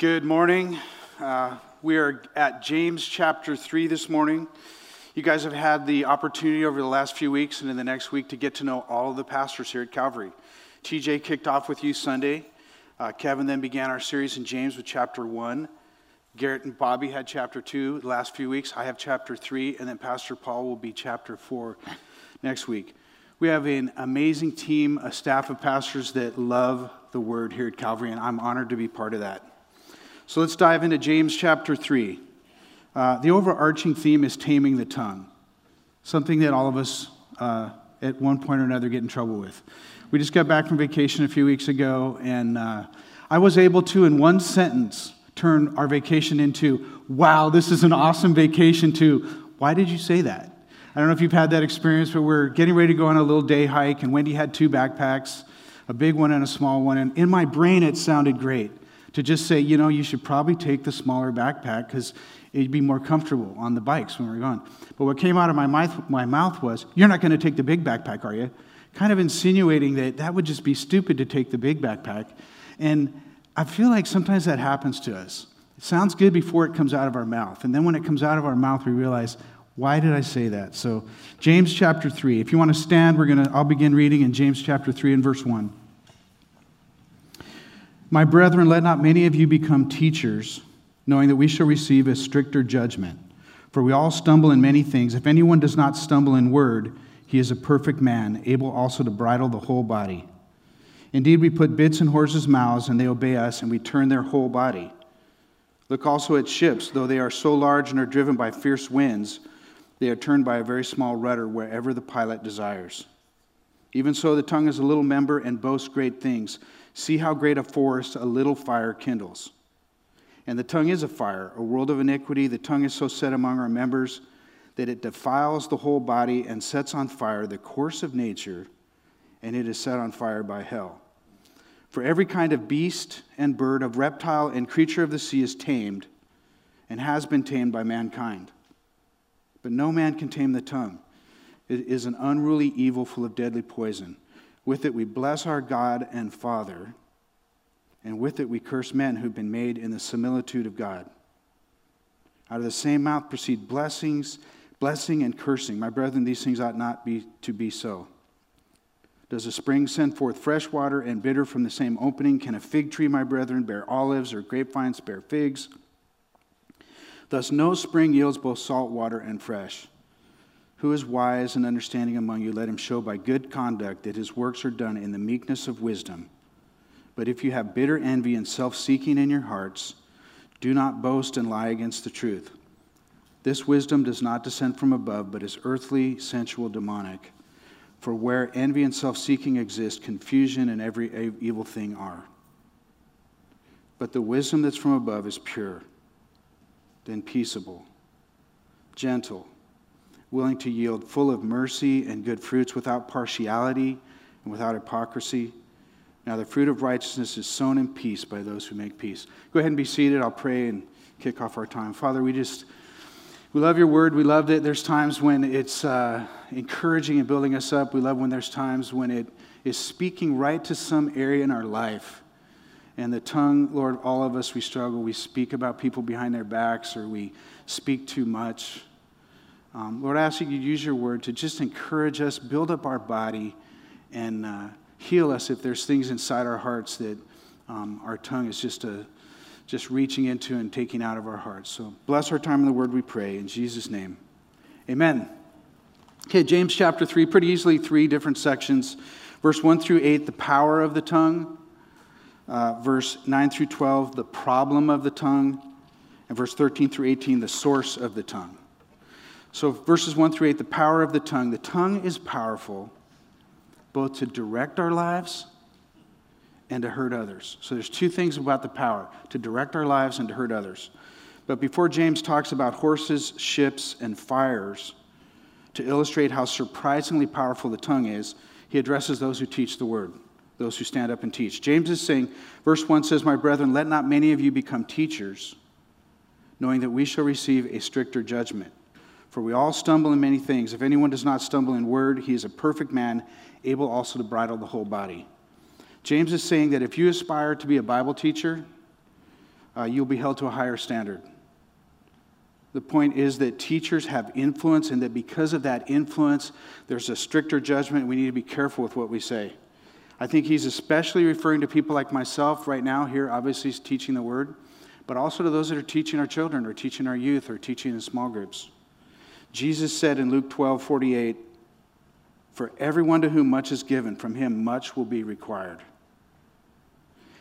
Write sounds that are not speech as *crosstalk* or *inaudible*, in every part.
Good morning. Uh, we are at James chapter 3 this morning. You guys have had the opportunity over the last few weeks and in the next week to get to know all of the pastors here at Calvary. TJ kicked off with you Sunday. Uh, Kevin then began our series in James with chapter 1. Garrett and Bobby had chapter 2 the last few weeks. I have chapter 3, and then Pastor Paul will be chapter 4 next week. We have an amazing team, a staff of pastors that love the word here at Calvary, and I'm honored to be part of that. So let's dive into James chapter 3. Uh, the overarching theme is taming the tongue, something that all of us uh, at one point or another get in trouble with. We just got back from vacation a few weeks ago, and uh, I was able to, in one sentence, turn our vacation into, wow, this is an awesome vacation, to, why did you say that? I don't know if you've had that experience, but we're getting ready to go on a little day hike, and Wendy had two backpacks, a big one and a small one, and in my brain it sounded great to just say, you know, you should probably take the smaller backpack because it'd be more comfortable on the bikes when we're gone. But what came out of my mouth, my mouth was, You're not going to take the big backpack, are you? Kind of insinuating that that would just be stupid to take the big backpack. And I feel like sometimes that happens to us. It sounds good before it comes out of our mouth. And then when it comes out of our mouth, we realize, why did I say that? So, James chapter 3. If you want to stand, we're going to I'll begin reading in James chapter 3 and verse 1. My brethren, let not many of you become teachers, knowing that we shall receive a stricter judgment. For we all stumble in many things. If anyone does not stumble in word, he is a perfect man, able also to bridle the whole body. Indeed, we put bits in horses' mouths, and they obey us, and we turn their whole body. Look also at ships, though they are so large and are driven by fierce winds, they are turned by a very small rudder wherever the pilot desires. Even so, the tongue is a little member and boasts great things. See how great a forest a little fire kindles. And the tongue is a fire, a world of iniquity. The tongue is so set among our members that it defiles the whole body and sets on fire the course of nature, and it is set on fire by hell. For every kind of beast and bird, of reptile and creature of the sea is tamed and has been tamed by mankind. But no man can tame the tongue. It is an unruly evil full of deadly poison. With it we bless our God and Father, and with it we curse men who've been made in the similitude of God. Out of the same mouth proceed blessings, blessing and cursing. My brethren, these things ought not be to be so. Does a spring send forth fresh water and bitter from the same opening? Can a fig tree, my brethren, bear olives or grapevines bear figs? Thus, no spring yields both salt water and fresh. Who is wise and understanding among you? Let him show by good conduct that his works are done in the meekness of wisdom. But if you have bitter envy and self seeking in your hearts, do not boast and lie against the truth. This wisdom does not descend from above, but is earthly, sensual, demonic. For where envy and self seeking exist, confusion and every evil thing are. But the wisdom that's from above is pure, then peaceable, gentle willing to yield, full of mercy and good fruits, without partiality and without hypocrisy. Now, the fruit of righteousness is sown in peace by those who make peace. Go ahead and be seated. I'll pray and kick off our time. Father, we just, we love your word. We love that there's times when it's uh, encouraging and building us up. We love when there's times when it is speaking right to some area in our life. And the tongue, Lord, all of us, we struggle. We speak about people behind their backs or we speak too much. Um, Lord, I ask you to use your word to just encourage us, build up our body, and uh, heal us if there's things inside our hearts that um, our tongue is just a, just reaching into and taking out of our hearts. So bless our time in the word, we pray. In Jesus' name, amen. Okay, James chapter 3, pretty easily three different sections. Verse 1 through 8, the power of the tongue. Uh, verse 9 through 12, the problem of the tongue. And verse 13 through 18, the source of the tongue. So, verses 1 through 8, the power of the tongue. The tongue is powerful both to direct our lives and to hurt others. So, there's two things about the power to direct our lives and to hurt others. But before James talks about horses, ships, and fires, to illustrate how surprisingly powerful the tongue is, he addresses those who teach the word, those who stand up and teach. James is saying, verse 1 says, My brethren, let not many of you become teachers, knowing that we shall receive a stricter judgment. For we all stumble in many things. If anyone does not stumble in word, he is a perfect man, able also to bridle the whole body. James is saying that if you aspire to be a Bible teacher, uh, you'll be held to a higher standard. The point is that teachers have influence, and that because of that influence, there's a stricter judgment. We need to be careful with what we say. I think he's especially referring to people like myself right now here. Obviously, he's teaching the word, but also to those that are teaching our children, or teaching our youth, or teaching in small groups. Jesus said in Luke 12 48, For everyone to whom much is given, from him much will be required.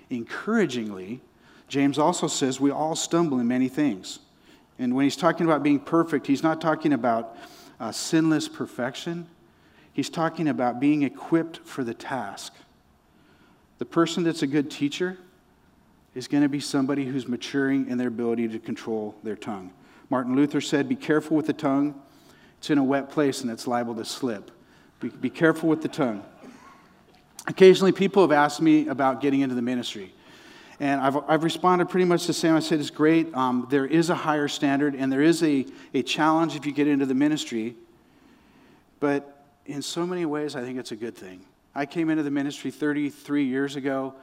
Encouragingly, James also says we all stumble in many things. And when he's talking about being perfect, he's not talking about uh, sinless perfection. He's talking about being equipped for the task. The person that's a good teacher is going to be somebody who's maturing in their ability to control their tongue. Martin Luther said, Be careful with the tongue. It's in a wet place and it's liable to slip. Be, be careful with the tongue. Occasionally, people have asked me about getting into the ministry. And I've, I've responded pretty much the same. I said, it's great. Um, there is a higher standard, and there is a, a challenge if you get into the ministry. But in so many ways, I think it's a good thing. I came into the ministry 33 years ago,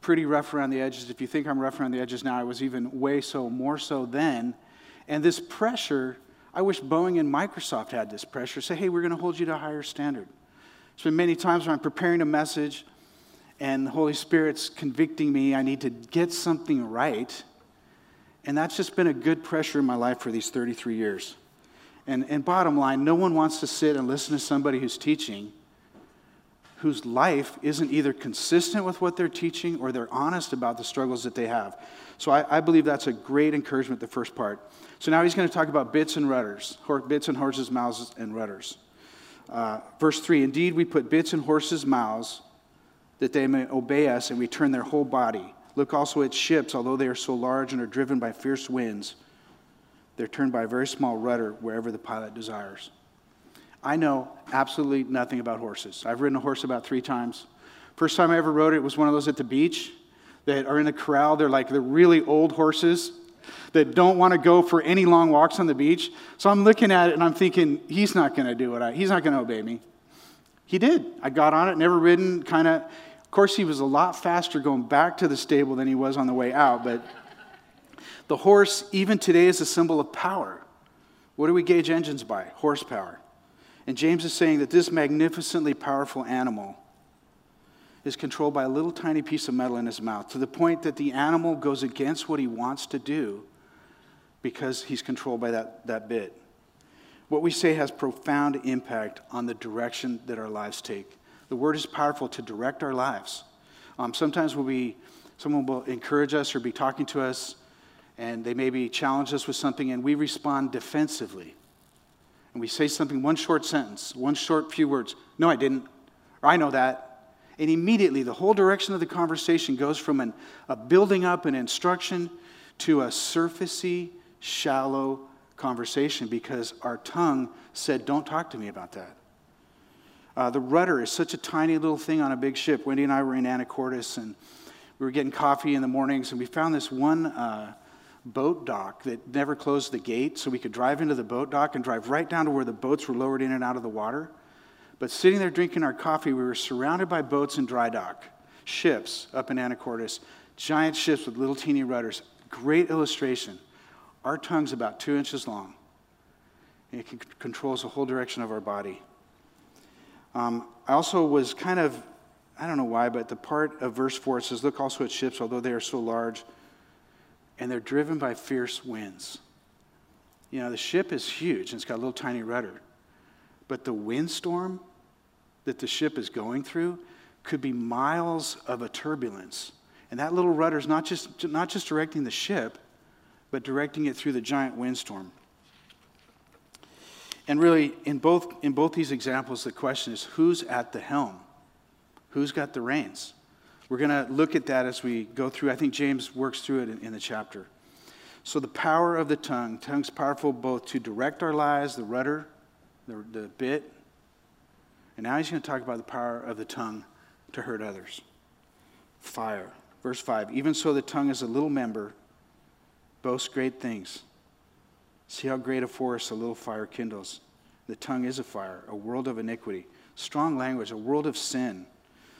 pretty rough around the edges. If you think I'm rough around the edges now, I was even way so, more so then. And this pressure, I wish Boeing and Microsoft had this pressure. Say, hey, we're going to hold you to a higher standard. There's been many times when I'm preparing a message and the Holy Spirit's convicting me. I need to get something right. And that's just been a good pressure in my life for these 33 years. And, and bottom line, no one wants to sit and listen to somebody who's teaching whose life isn't either consistent with what they're teaching or they're honest about the struggles that they have. So I, I believe that's a great encouragement, the first part. So now he's going to talk about bits and rudders, bits and horses' mouths and rudders. Uh, verse 3 Indeed, we put bits in horses' mouths that they may obey us and we turn their whole body. Look also at ships, although they are so large and are driven by fierce winds, they're turned by a very small rudder wherever the pilot desires. I know absolutely nothing about horses. I've ridden a horse about three times. First time I ever rode it was one of those at the beach that are in a corral. They're like the really old horses that don't want to go for any long walks on the beach. So I'm looking at it and I'm thinking, he's not going to do it. I, he's not going to obey me. He did. I got on it, never ridden, kind of. Of course, he was a lot faster going back to the stable than he was on the way out, but the horse, even today, is a symbol of power. What do we gauge engines by? Horsepower. And James is saying that this magnificently powerful animal is controlled by a little tiny piece of metal in his mouth to the point that the animal goes against what he wants to do because he's controlled by that, that bit. What we say has profound impact on the direction that our lives take. The word is powerful to direct our lives. Um, sometimes we'll be, someone will encourage us or be talking to us, and they maybe challenge us with something, and we respond defensively. And we say something, one short sentence, one short few words. No, I didn't. Or I know that. And immediately, the whole direction of the conversation goes from an, a building up an instruction to a surfacey, shallow conversation because our tongue said, Don't talk to me about that. Uh, the rudder is such a tiny little thing on a big ship. Wendy and I were in Anacortes and we were getting coffee in the mornings and we found this one uh, boat dock that never closed the gate so we could drive into the boat dock and drive right down to where the boats were lowered in and out of the water. But sitting there drinking our coffee, we were surrounded by boats in dry dock, ships up in Anacortes, giant ships with little teeny rudders. Great illustration our tongue's about two inches long. And it controls the whole direction of our body. Um, I also was kind of, I don't know why, but the part of verse 4 it says, Look also at ships, although they are so large, and they're driven by fierce winds. You know, the ship is huge and it's got a little tiny rudder. But the windstorm that the ship is going through could be miles of a turbulence. And that little rudder is not just, not just directing the ship, but directing it through the giant windstorm. And really, in both, in both these examples, the question is who's at the helm? Who's got the reins? We're going to look at that as we go through. I think James works through it in, in the chapter. So, the power of the tongue. Tongue's powerful both to direct our lives, the rudder, the, the bit. And now he's going to talk about the power of the tongue to hurt others. Fire. Verse 5 Even so, the tongue is a little member boasts great things. See how great a forest a little fire kindles. The tongue is a fire, a world of iniquity. Strong language, a world of sin.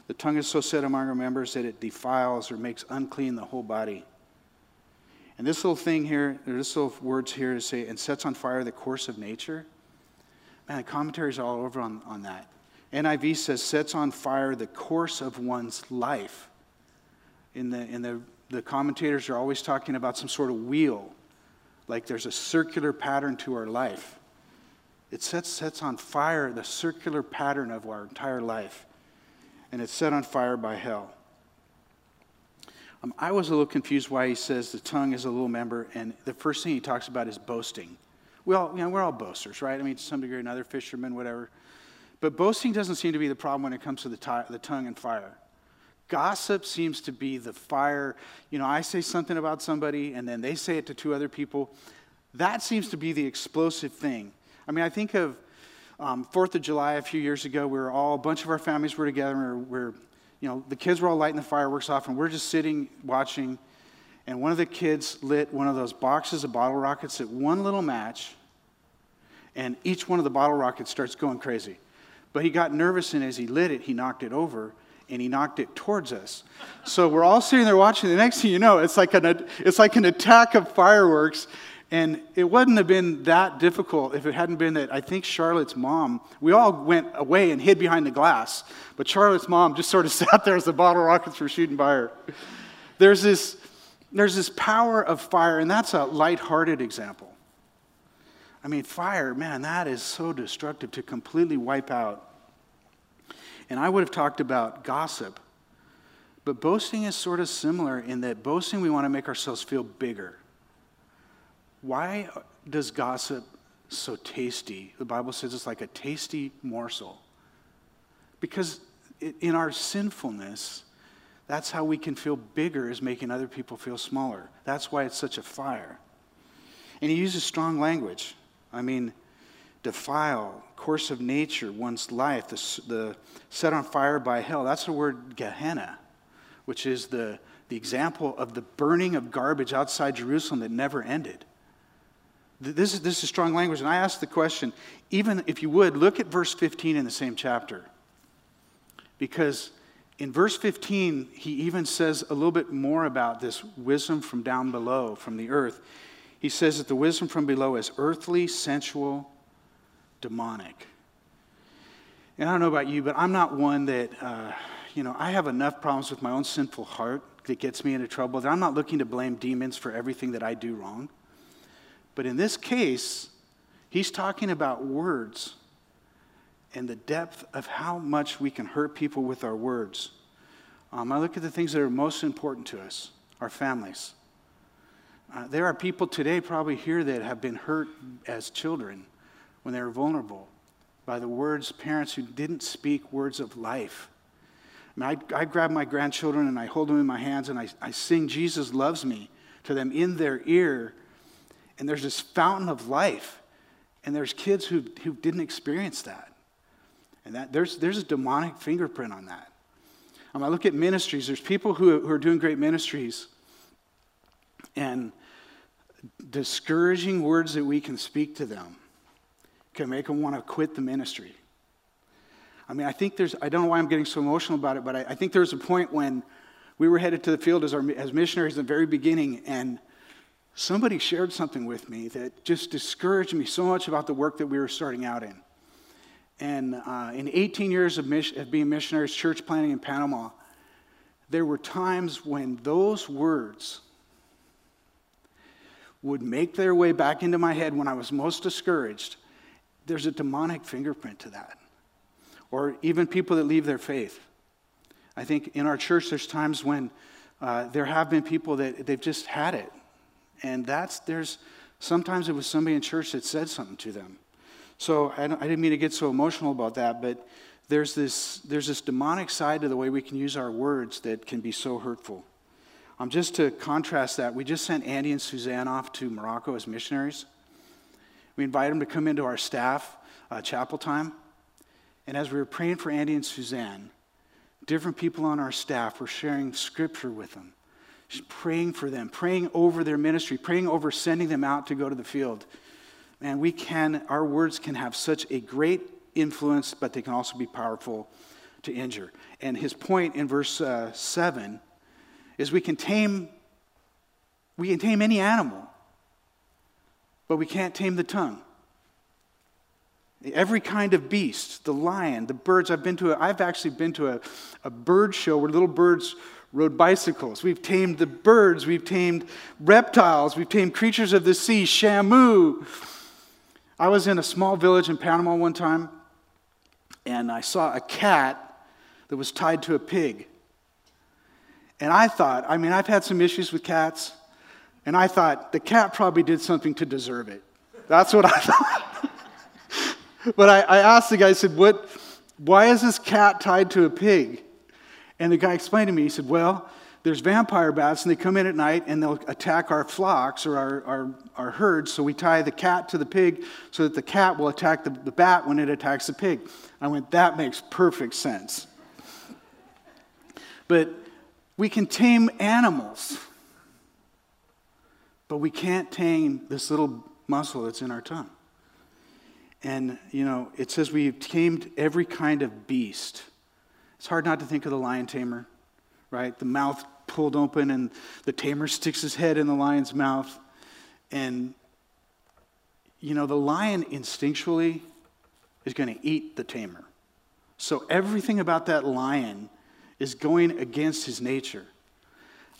The tongue is so set among our members that it defiles or makes unclean the whole body. And this little thing here, there's this little words here to say, and sets on fire the course of nature. Man, the commentaries all over on, on that. NIV says, sets on fire the course of one's life. In the, in the, the commentators are always talking about some sort of wheel, like there's a circular pattern to our life. It sets, sets on fire the circular pattern of our entire life, and it's set on fire by hell. Um, I was a little confused why he says the tongue is a little member, and the first thing he talks about is boasting. We all, you know, we're all boasters, right? I mean, to some degree another, fishermen, whatever. But boasting doesn't seem to be the problem when it comes to the, t- the tongue and fire. Gossip seems to be the fire. You know, I say something about somebody, and then they say it to two other people. That seems to be the explosive thing. I mean, I think of um, Fourth of July a few years ago. We were all a bunch of our families were together. And we we're, you know, the kids were all lighting the fireworks off, and we're just sitting watching. And one of the kids lit one of those boxes of bottle rockets at one little match, and each one of the bottle rockets starts going crazy. But he got nervous, and as he lit it, he knocked it over, and he knocked it towards us. So we're all sitting there watching. The next thing you know, it's like an, it's like an attack of fireworks, and it wouldn't have been that difficult if it hadn't been that I think Charlotte's mom, we all went away and hid behind the glass, but Charlotte's mom just sort of *laughs* sat there as the bottle rockets were shooting by her. There's this, there's this power of fire, and that's a light-hearted example. I mean, fire, man, that is so destructive to completely wipe out. And I would have talked about gossip, but boasting is sort of similar in that boasting, we want to make ourselves feel bigger. Why does gossip so tasty? The Bible says it's like a tasty morsel. Because in our sinfulness, that's how we can feel bigger, is making other people feel smaller. That's why it's such a fire. And he uses strong language. I mean, defile, course of nature, one's life, the, the set on fire by hell. That's the word Gehenna, which is the, the example of the burning of garbage outside Jerusalem that never ended. This is, this is strong language. And I ask the question, even if you would, look at verse 15 in the same chapter. Because in verse 15, he even says a little bit more about this wisdom from down below, from the earth. He says that the wisdom from below is earthly, sensual, demonic. And I don't know about you, but I'm not one that, uh, you know, I have enough problems with my own sinful heart that gets me into trouble that I'm not looking to blame demons for everything that I do wrong. But in this case, he's talking about words and the depth of how much we can hurt people with our words. Um, I look at the things that are most important to us our families. Uh, there are people today, probably here, that have been hurt as children when they were vulnerable by the words, parents who didn't speak words of life. I, mean, I, I grab my grandchildren and I hold them in my hands and I, I sing Jesus Loves Me to them in their ear and there's this fountain of life. And there's kids who, who didn't experience that. And that, there's, there's a demonic fingerprint on that. Um, I look at ministries, there's people who, who are doing great ministries. And discouraging words that we can speak to them can make them want to quit the ministry. I mean, I think there's, I don't know why I'm getting so emotional about it, but I, I think there's a point when we were headed to the field as, our, as missionaries at the very beginning, and somebody shared something with me that just discouraged me so much about the work that we were starting out in. And uh, in 18 years of, of being missionaries, church planting in Panama, there were times when those words would make their way back into my head when I was most discouraged. There's a demonic fingerprint to that. Or even people that leave their faith. I think in our church, there's times when uh, there have been people that they've just had it and that's, there's, sometimes it was somebody in church that said something to them. So I, I didn't mean to get so emotional about that, but there's this, there's this demonic side to the way we can use our words that can be so hurtful. Um, just to contrast that, we just sent Andy and Suzanne off to Morocco as missionaries. We invited them to come into our staff uh, chapel time. And as we were praying for Andy and Suzanne, different people on our staff were sharing scripture with them praying for them, praying over their ministry, praying over sending them out to go to the field. Man, we can, our words can have such a great influence, but they can also be powerful to injure. And his point in verse uh, 7 is we can tame We can tame any animal, but we can't tame the tongue. Every kind of beast, the lion, the birds. I've been to a, I've actually been to a, a bird show where little birds rode bicycles. We've tamed the birds, we've tamed reptiles, we've tamed creatures of the sea, shamu. I was in a small village in Panama one time, and I saw a cat that was tied to a pig. And I thought, I mean, I've had some issues with cats, and I thought the cat probably did something to deserve it. That's what I *laughs* thought. but I, I, asked the guy, I said, what, why is this cat tied to a pig? And the guy explained to me, he said, well, there's vampire bats and they come in at night and they'll attack our flocks or our, our, our herds. So we tie the cat to the pig so that the cat will attack the, the bat when it attacks the pig. I went, that makes perfect sense. But we can tame animals, but we can't tame this little muscle that's in our tongue. And, you know, it says we've tamed every kind of beast. It's hard not to think of the lion tamer, right? The mouth pulled open and the tamer sticks his head in the lion's mouth. And, you know, the lion instinctually is going to eat the tamer. So everything about that lion is going against his nature.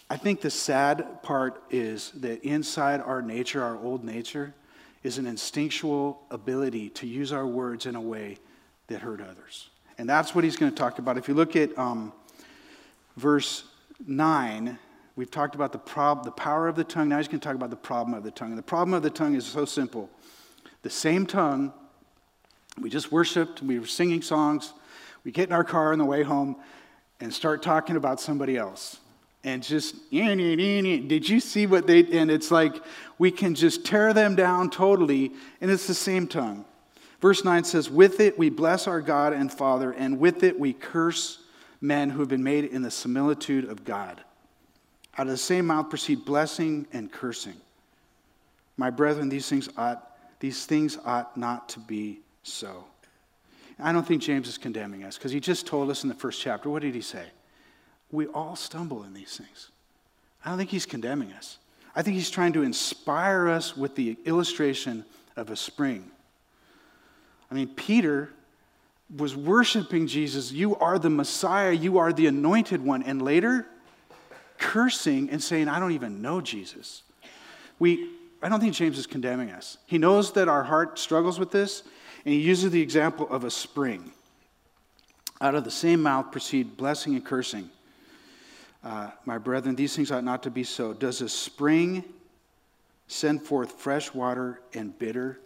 I think the sad part is that inside our nature, our old nature, is an instinctual ability to use our words in a way that hurt others. And that's what he's going to talk about. If you look at um, verse 9, we've talked about the, prob- the power of the tongue. Now he's going to talk about the problem of the tongue. And the problem of the tongue is so simple. The same tongue, we just worshiped, we were singing songs, we get in our car on the way home and start talking about somebody else. And just, did you see what they, and it's like we can just tear them down totally, and it's the same tongue. Verse 9 says, With it we bless our God and Father, and with it we curse men who have been made in the similitude of God. Out of the same mouth proceed blessing and cursing. My brethren, these things ought, these things ought not to be so. I don't think James is condemning us because he just told us in the first chapter. What did he say? We all stumble in these things. I don't think he's condemning us. I think he's trying to inspire us with the illustration of a spring. I mean, Peter was worshiping Jesus. You are the Messiah. You are the anointed one. And later, cursing and saying, I don't even know Jesus. We, I don't think James is condemning us. He knows that our heart struggles with this, and he uses the example of a spring. Out of the same mouth proceed blessing and cursing. Uh, my brethren, these things ought not to be so. Does a spring send forth fresh water and bitter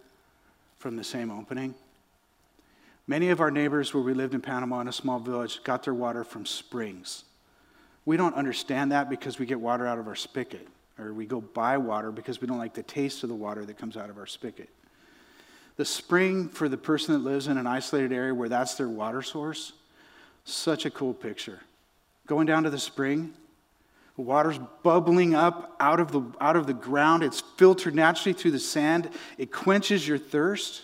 from the same opening? Many of our neighbors where we lived in Panama in a small village got their water from springs. We don't understand that because we get water out of our spigot, or we go buy water because we don't like the taste of the water that comes out of our spigot. The spring for the person that lives in an isolated area where that's their water source, such a cool picture. Going down to the spring, the water's bubbling up out of the, out of the ground. It's filtered naturally through the sand. It quenches your thirst.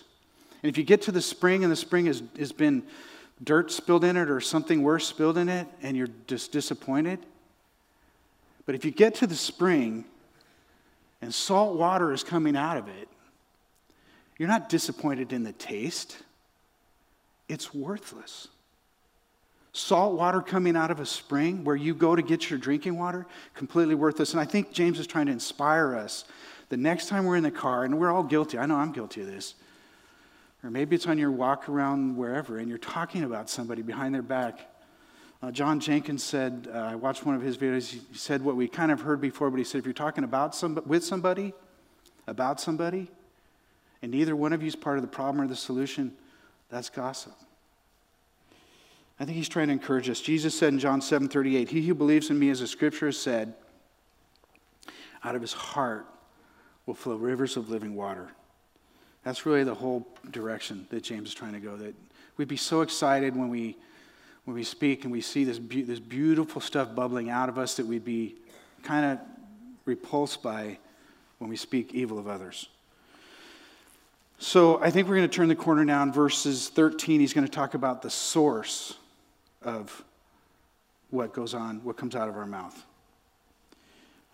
And if you get to the spring and the spring has, has been dirt spilled in it or something worse spilled in it and you're just disappointed, but if you get to the spring and salt water is coming out of it, you're not disappointed in the taste, it's worthless. Salt water coming out of a spring where you go to get your drinking water, completely worthless. And I think James is trying to inspire us the next time we're in the car, and we're all guilty. I know I'm guilty of this. Or maybe it's on your walk around wherever, and you're talking about somebody behind their back. Uh, John Jenkins said, uh, I watched one of his videos, he said what we kind of heard before, but he said, if you're talking about some, with somebody, about somebody, and neither one of you is part of the problem or the solution, that's gossip. I think he's trying to encourage us. Jesus said in John 7 38, He who believes in me, as the scripture has said, out of his heart will flow rivers of living water. That's really the whole direction that James is trying to go. That we'd be so excited when we, when we speak and we see this, be- this beautiful stuff bubbling out of us that we'd be kind of repulsed by when we speak evil of others. So I think we're going to turn the corner now in verses 13. He's going to talk about the source of what goes on, what comes out of our mouth.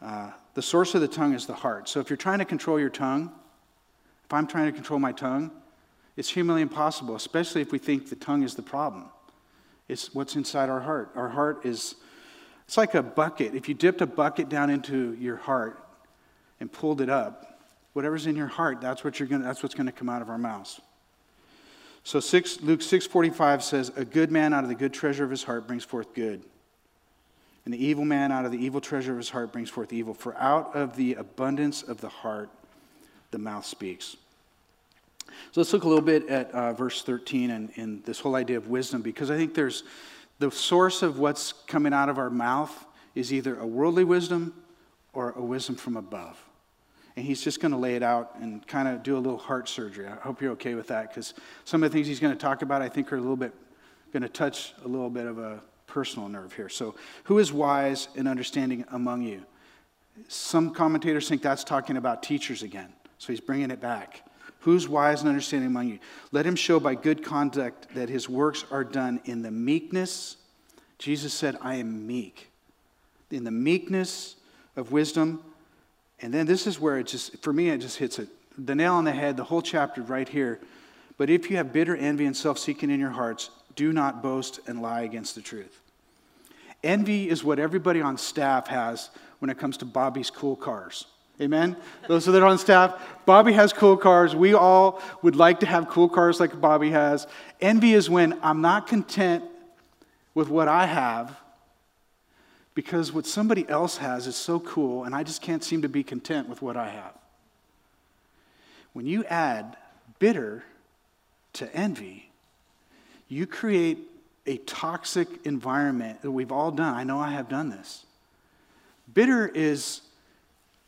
Uh, the source of the tongue is the heart. So if you're trying to control your tongue, if I'm trying to control my tongue, it's humanly impossible, especially if we think the tongue is the problem. It's what's inside our heart. Our heart is, it's like a bucket. If you dipped a bucket down into your heart and pulled it up, whatever's in your heart, that's, what you're gonna, that's what's going to come out of our mouths. So six, Luke 6.45 says, A good man out of the good treasure of his heart brings forth good. And the evil man out of the evil treasure of his heart brings forth evil. For out of the abundance of the heart, the mouth speaks. So let's look a little bit at uh, verse 13 and, and this whole idea of wisdom, because I think there's the source of what's coming out of our mouth is either a worldly wisdom or a wisdom from above. And he's just going to lay it out and kind of do a little heart surgery. I hope you're okay with that, because some of the things he's going to talk about, I think, are a little bit going to touch a little bit of a personal nerve here. So, who is wise and understanding among you? Some commentators think that's talking about teachers again. So he's bringing it back. Who's wise and understanding among you? Let him show by good conduct that his works are done in the meekness. Jesus said, I am meek. In the meekness of wisdom. And then this is where it just, for me, it just hits it. The nail on the head, the whole chapter right here. But if you have bitter envy and self seeking in your hearts, do not boast and lie against the truth. Envy is what everybody on staff has when it comes to Bobby's cool cars. Amen? Those that are on staff, Bobby has cool cars. We all would like to have cool cars like Bobby has. Envy is when I'm not content with what I have because what somebody else has is so cool and I just can't seem to be content with what I have. When you add bitter to envy, you create a toxic environment that we've all done. I know I have done this. Bitter is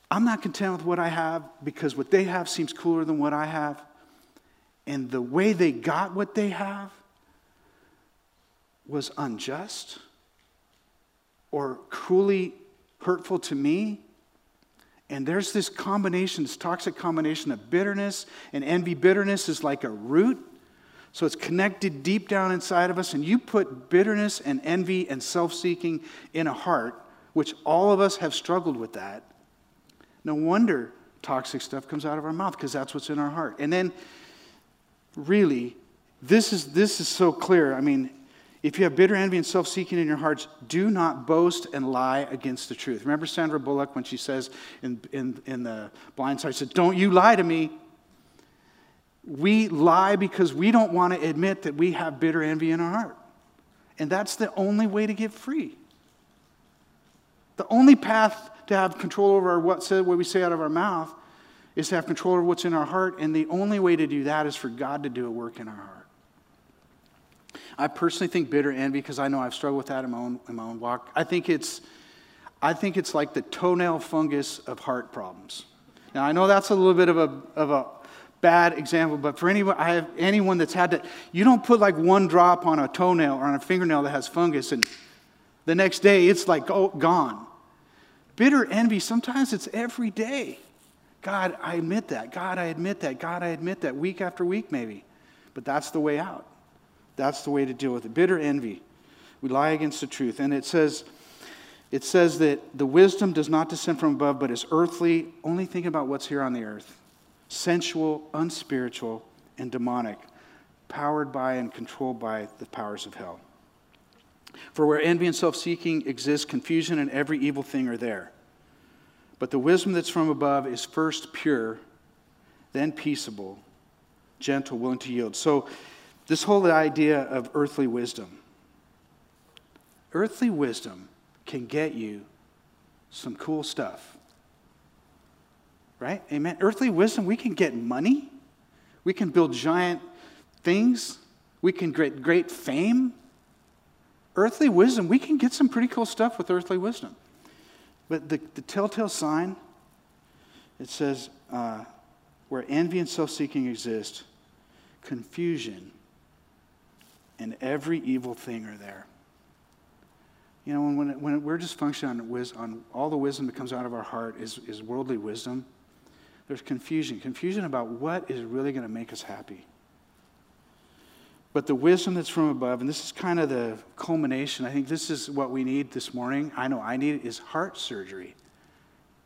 I'm not content with what I have because what they have seems cooler than what I have. And the way they got what they have was unjust or cruelly hurtful to me. And there's this combination, this toxic combination of bitterness and envy. Bitterness is like a root, so it's connected deep down inside of us. And you put bitterness and envy and self seeking in a heart, which all of us have struggled with that no wonder toxic stuff comes out of our mouth because that's what's in our heart. And then, really, this is, this is so clear. I mean, if you have bitter envy and self seeking in your hearts, do not boast and lie against the truth. Remember Sandra Bullock when she says in, in, in the blind side, she said, Don't you lie to me. We lie because we don't want to admit that we have bitter envy in our heart. And that's the only way to get free. The only path to have control over what, said, what we say out of our mouth is to have control over what's in our heart. And the only way to do that is for God to do a work in our heart. I personally think bitter envy, because I know I've struggled with that in my own, in my own walk. I think it's, I think it's like the toenail fungus of heart problems. Now, I know that's a little bit of a, of a bad example, but for anyone, I have anyone that's had that, you don't put like one drop on a toenail or on a fingernail that has fungus, and the next day it's like oh, gone. Bitter envy, sometimes it's every day. God, I admit that. God, I admit that. God, I admit that. Week after week, maybe. But that's the way out. That's the way to deal with it. Bitter envy. We lie against the truth. And it says, it says that the wisdom does not descend from above, but is earthly, only thinking about what's here on the earth. Sensual, unspiritual, and demonic, powered by and controlled by the powers of hell. For where envy and self seeking exist, confusion and every evil thing are there. But the wisdom that's from above is first pure, then peaceable, gentle, willing to yield. So, this whole idea of earthly wisdom earthly wisdom can get you some cool stuff. Right? Amen. Earthly wisdom, we can get money, we can build giant things, we can get great fame earthly wisdom, we can get some pretty cool stuff with earthly wisdom. But the, the telltale sign, it says, uh, where envy and self seeking exist, confusion and every evil thing are there. You know, when, when, we're just functioning on, on all the wisdom that comes out of our heart is, is worldly wisdom, there's confusion. Confusion about what is really going to make us happy. But the wisdom that's from above, and this is kind of the culmination, I think this is what we need this morning. I know I need it, is heart surgery.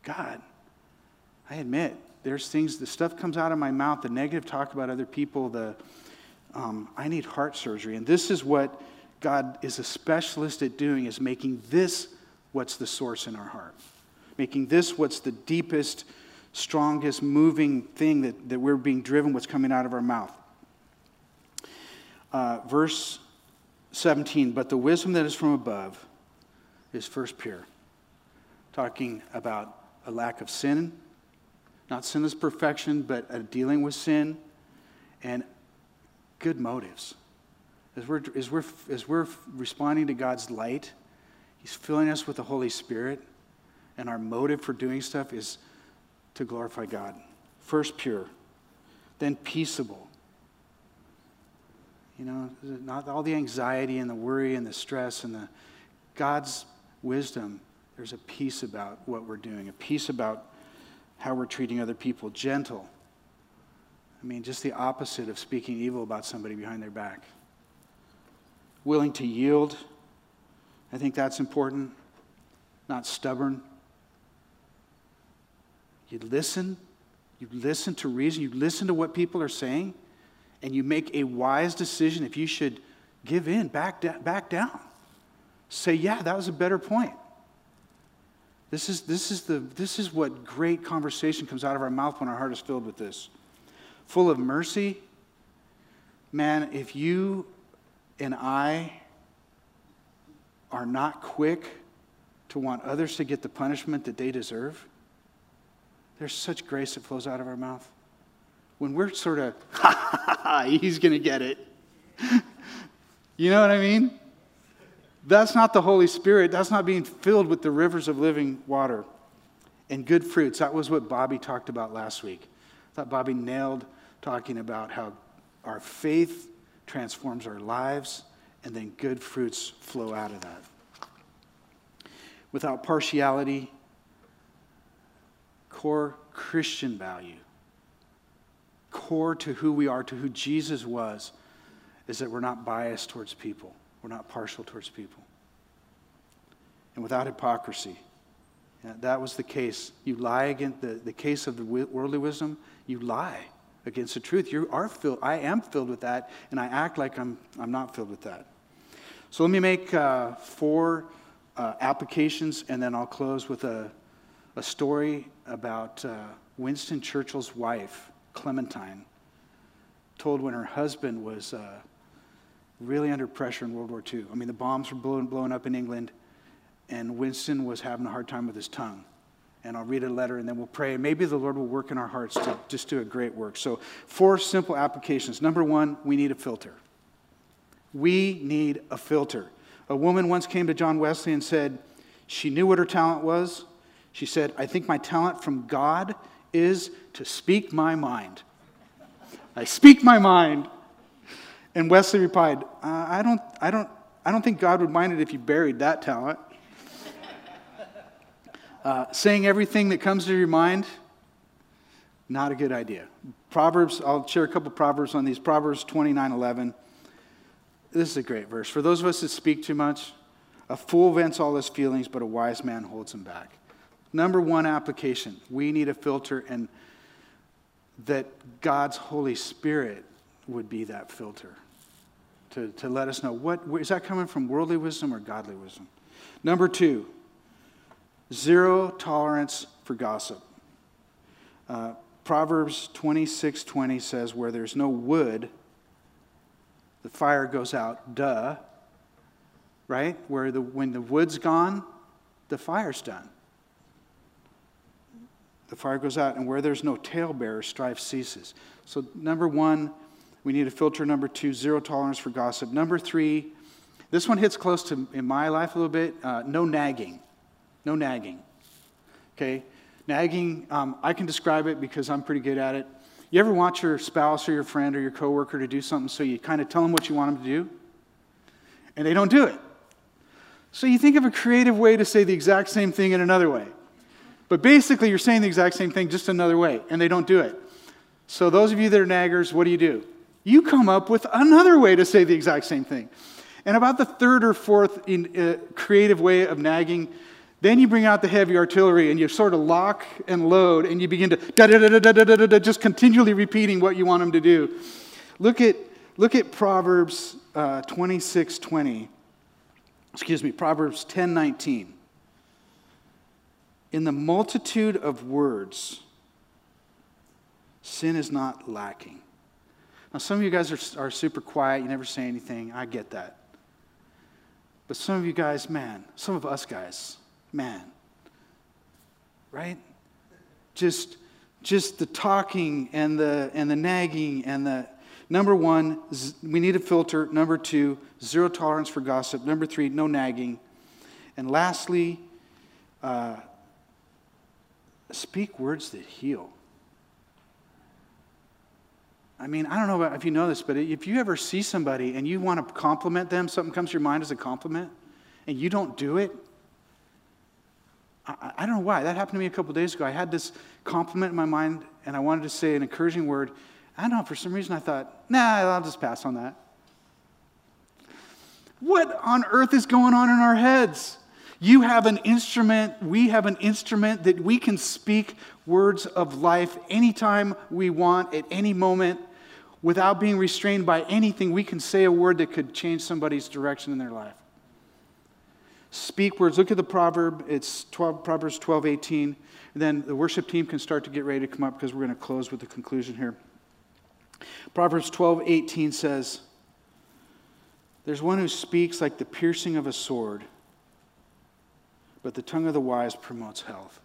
God, I admit, there's things, the stuff comes out of my mouth, the negative talk about other people, the, um, I need heart surgery. And this is what God is a specialist at doing, is making this what's the source in our heart. Making this what's the deepest, strongest, moving thing that, that we're being driven, what's coming out of our mouth. Uh, verse 17, but the wisdom that is from above is first pure. Talking about a lack of sin, not sinless perfection, but a dealing with sin and good motives. As we're, as, we're, as we're responding to God's light, He's filling us with the Holy Spirit, and our motive for doing stuff is to glorify God. First, pure, then peaceable. You know, not all the anxiety and the worry and the stress and the God's wisdom. There's a peace about what we're doing, a peace about how we're treating other people, gentle. I mean, just the opposite of speaking evil about somebody behind their back. Willing to yield. I think that's important. Not stubborn. You listen. You listen to reason. You listen to what people are saying. And you make a wise decision if you should give in, back, da- back down. Say, yeah, that was a better point. This is, this, is the, this is what great conversation comes out of our mouth when our heart is filled with this. Full of mercy. Man, if you and I are not quick to want others to get the punishment that they deserve, there's such grace that flows out of our mouth. When we're sort of, ha ha ha, he's going to get it. you know what I mean? That's not the Holy Spirit. That's not being filled with the rivers of living water and good fruits. That was what Bobby talked about last week. I thought Bobby nailed talking about how our faith transforms our lives and then good fruits flow out of that. Without partiality, core Christian value, core to who we are, to who Jesus was, is that we're not biased towards people. We're not partial towards people. And without hypocrisy. That was the case. You lie against the, the case of the worldly wisdom, you lie against the truth. You are filled, I am filled with that, and I act like I'm, I'm not filled with that. So let me make uh, four uh, applications, and then I'll close with a, a story about uh, Winston Churchill's wife, Clementine, told when her husband was uh, really under pressure in World War II. I mean, the bombs were blowing, blowing up in England, and Winston was having a hard time with his tongue. And I'll read a letter and then we'll pray. And maybe the Lord will work in our hearts to just do a great work. So, four simple applications. Number one, we need a filter. We need a filter. A woman once came to John Wesley and said she knew what her talent was. She said, I think my talent from God is to speak my mind. I speak my mind. And Wesley replied, uh, I, don't, I, don't, I don't think God would mind it if you buried that talent. Uh, saying everything that comes to your mind, not a good idea. Proverbs, I'll share a couple Proverbs on these. Proverbs 29 11. This is a great verse. For those of us that speak too much, a fool vents all his feelings, but a wise man holds him back. Number one application we need a filter, and that God's Holy Spirit would be that filter to, to let us know what is that coming from worldly wisdom or godly wisdom. Number two, zero tolerance for gossip. Uh, Proverbs 26 20 says, Where there's no wood, the fire goes out. Duh. Right? Where the, when the wood's gone, the fire's done. The fire goes out, and where there's no talebearer, strife ceases. So, number one, we need a filter. Number two, zero tolerance for gossip. Number three, this one hits close to in my life a little bit uh, no nagging. No nagging. Okay? Nagging, um, I can describe it because I'm pretty good at it. You ever want your spouse or your friend or your coworker to do something so you kind of tell them what you want them to do? And they don't do it. So you think of a creative way to say the exact same thing in another way. But basically, you're saying the exact same thing just another way, and they don't do it. So, those of you that are naggers, what do you do? You come up with another way to say the exact same thing. And about the third or fourth in, uh, creative way of nagging, Then you bring out the heavy artillery and you sort of lock and load and you begin to da da da da da da da just continually repeating what you want them to do. Look at, look at Proverbs uh, 26 20. Excuse me, Proverbs 10 19. In the multitude of words, sin is not lacking. Now, some of you guys are, are super quiet, you never say anything. I get that. But some of you guys, man, some of us guys, man, right? Just, just the talking and the, and the nagging and the, number one, we need a filter. Number two, zero tolerance for gossip. Number three, no nagging. And lastly, uh, speak words that heal. I mean, I don't know if you know this, but if you ever see somebody and you want to compliment them, something comes to your mind as a compliment, and you don't do it, I, I don't know why. That happened to me a couple days ago. I had this compliment in my mind, and I wanted to say an encouraging word. I don't know, for some reason I thought, nah, I'll just pass on that. What on earth is going on in our heads? You have an instrument, we have an instrument that we can speak words of life anytime we want, at any moment, without being restrained by anything. We can say a word that could change somebody's direction in their life. Speak words. Look at the proverb. It's 12, Proverbs 12, 18. And then the worship team can start to get ready to come up because we're going to close with the conclusion here. Proverbs 12, 18 says, There's one who speaks like the piercing of a sword but the tongue of the wise promotes health.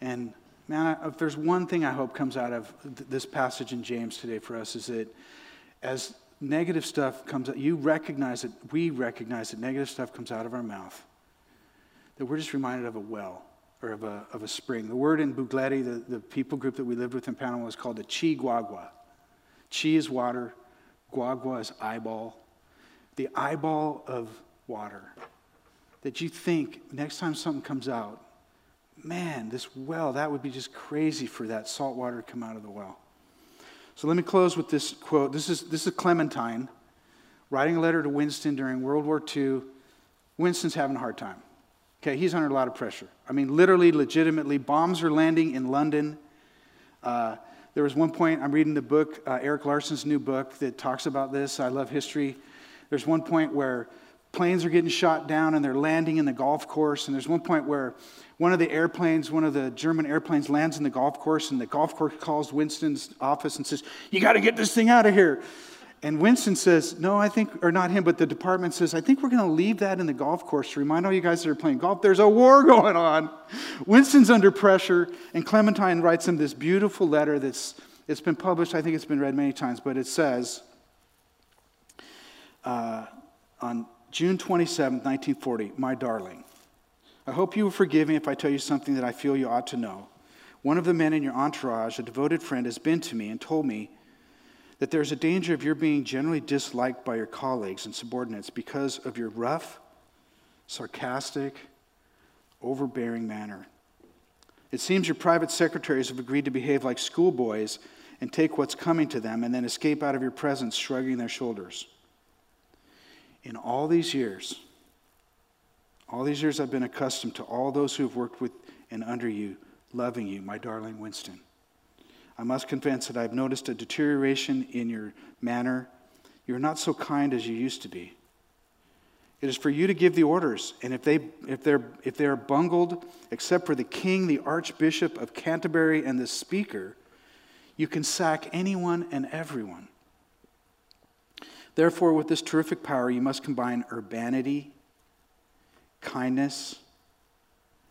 And man, if there's one thing I hope comes out of this passage in James today for us is that as negative stuff comes out, you recognize it, we recognize that negative stuff comes out of our mouth, that we're just reminded of a well or of a, of a spring. The word in Bugledi, the, the people group that we lived with in Panama, was called the chi guagua. Chi is water, guagua is eyeball. The eyeball of water that you think next time something comes out, man, this well, that would be just crazy for that salt water to come out of the well. So let me close with this quote. This is, this is Clementine writing a letter to Winston during World War II. Winston's having a hard time. Okay, he's under a lot of pressure. I mean, literally, legitimately, bombs are landing in London. Uh, there was one point, I'm reading the book, uh, Erik Larson's new book, that talks about this. I love history. There's one point where planes are getting shot down and they're landing in the golf course. And there's one point where one of the airplanes, one of the German airplanes lands in the golf course, and the golf course calls Winston's office and says, You got to get this thing out of here. And Winston says, No, I think, or not him, but the department says, I think we're going to leave that in the golf course to remind all you guys that are playing golf there's a war going on. Winston's under pressure, and Clementine writes him this beautiful letter that's it's been published. I think it's been read many times, but it says uh, on June 27, 1940, my darling. I hope you will forgive me if I tell you something that I feel you ought to know. One of the men in your entourage, a devoted friend, has been to me and told me that there's a danger of your being generally disliked by your colleagues and subordinates because of your rough, sarcastic, overbearing manner. It seems your private secretaries have agreed to behave like schoolboys and take what's coming to them and then escape out of your presence shrugging their shoulders in all these years, all these years I've been accustomed to all those who have worked with and under you, loving you, my darling Winston. I must confess that I've noticed a deterioration in your manner. You're not so kind as you used to be. It is for you to give the orders, and if they, if, they're, if they are bungled, except for the king, the archbishop of Canterbury, and the speaker, you can sack anyone and everyone. Therefore, with this terrific power, you must combine urbanity, kindness,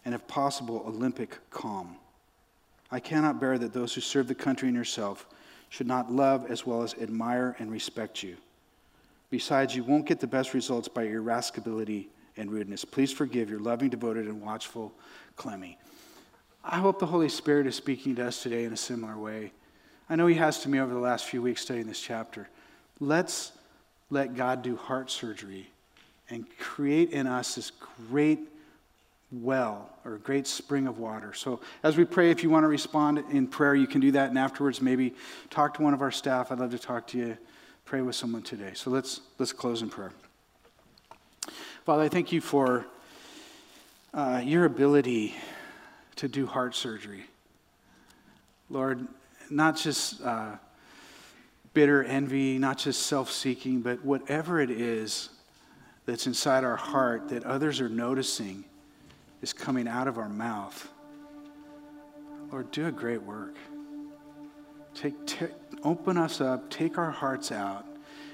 and if possible, Olympic calm. I cannot bear that those who serve the country and yourself should not love as well as admire and respect you. Besides, you won't get the best results by irascibility and rudeness. Please forgive your loving, devoted, and watchful Clemmie. I hope the Holy Spirit is speaking to us today in a similar way. I know He has to me over the last few weeks studying this chapter. Let's let God do heart surgery and create in us this great well or great spring of water. So, as we pray, if you want to respond in prayer, you can do that. And afterwards, maybe talk to one of our staff. I'd love to talk to you, pray with someone today. So, let's, let's close in prayer. Father, I thank you for uh, your ability to do heart surgery. Lord, not just uh, bitter envy, not just self seeking, but whatever it is that's inside our heart that others are noticing is coming out of our mouth. Lord, do a great work. Take, open us up, take our hearts out.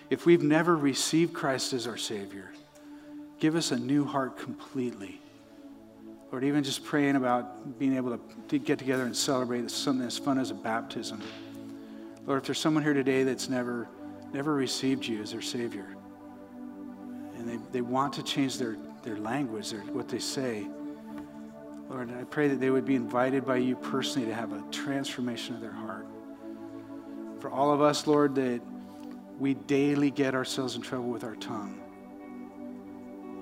If we've never received Christ as our Savior, give us a new heart completely. Lord, even just praying about being able to get together and celebrate something as fun as a baptism. Lord, if there's someone here today that's never, never received you as their Savior, and they, they want to change their, their language, their, what they say, Lord, I pray that they would be invited by you personally to have a transformation of their heart. For all of us, Lord, that we daily get ourselves in trouble with our tongue.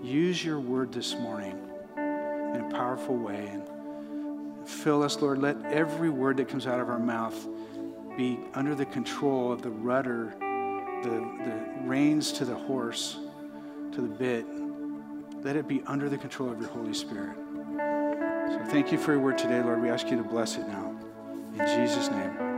Use your word this morning in a powerful way and fill us, Lord. Let every word that comes out of our mouth be under the control of the rudder, the, the reins to the horse, to the bit. Let it be under the control of your Holy Spirit. So thank you for your word today, Lord. We ask you to bless it now. In Jesus' name.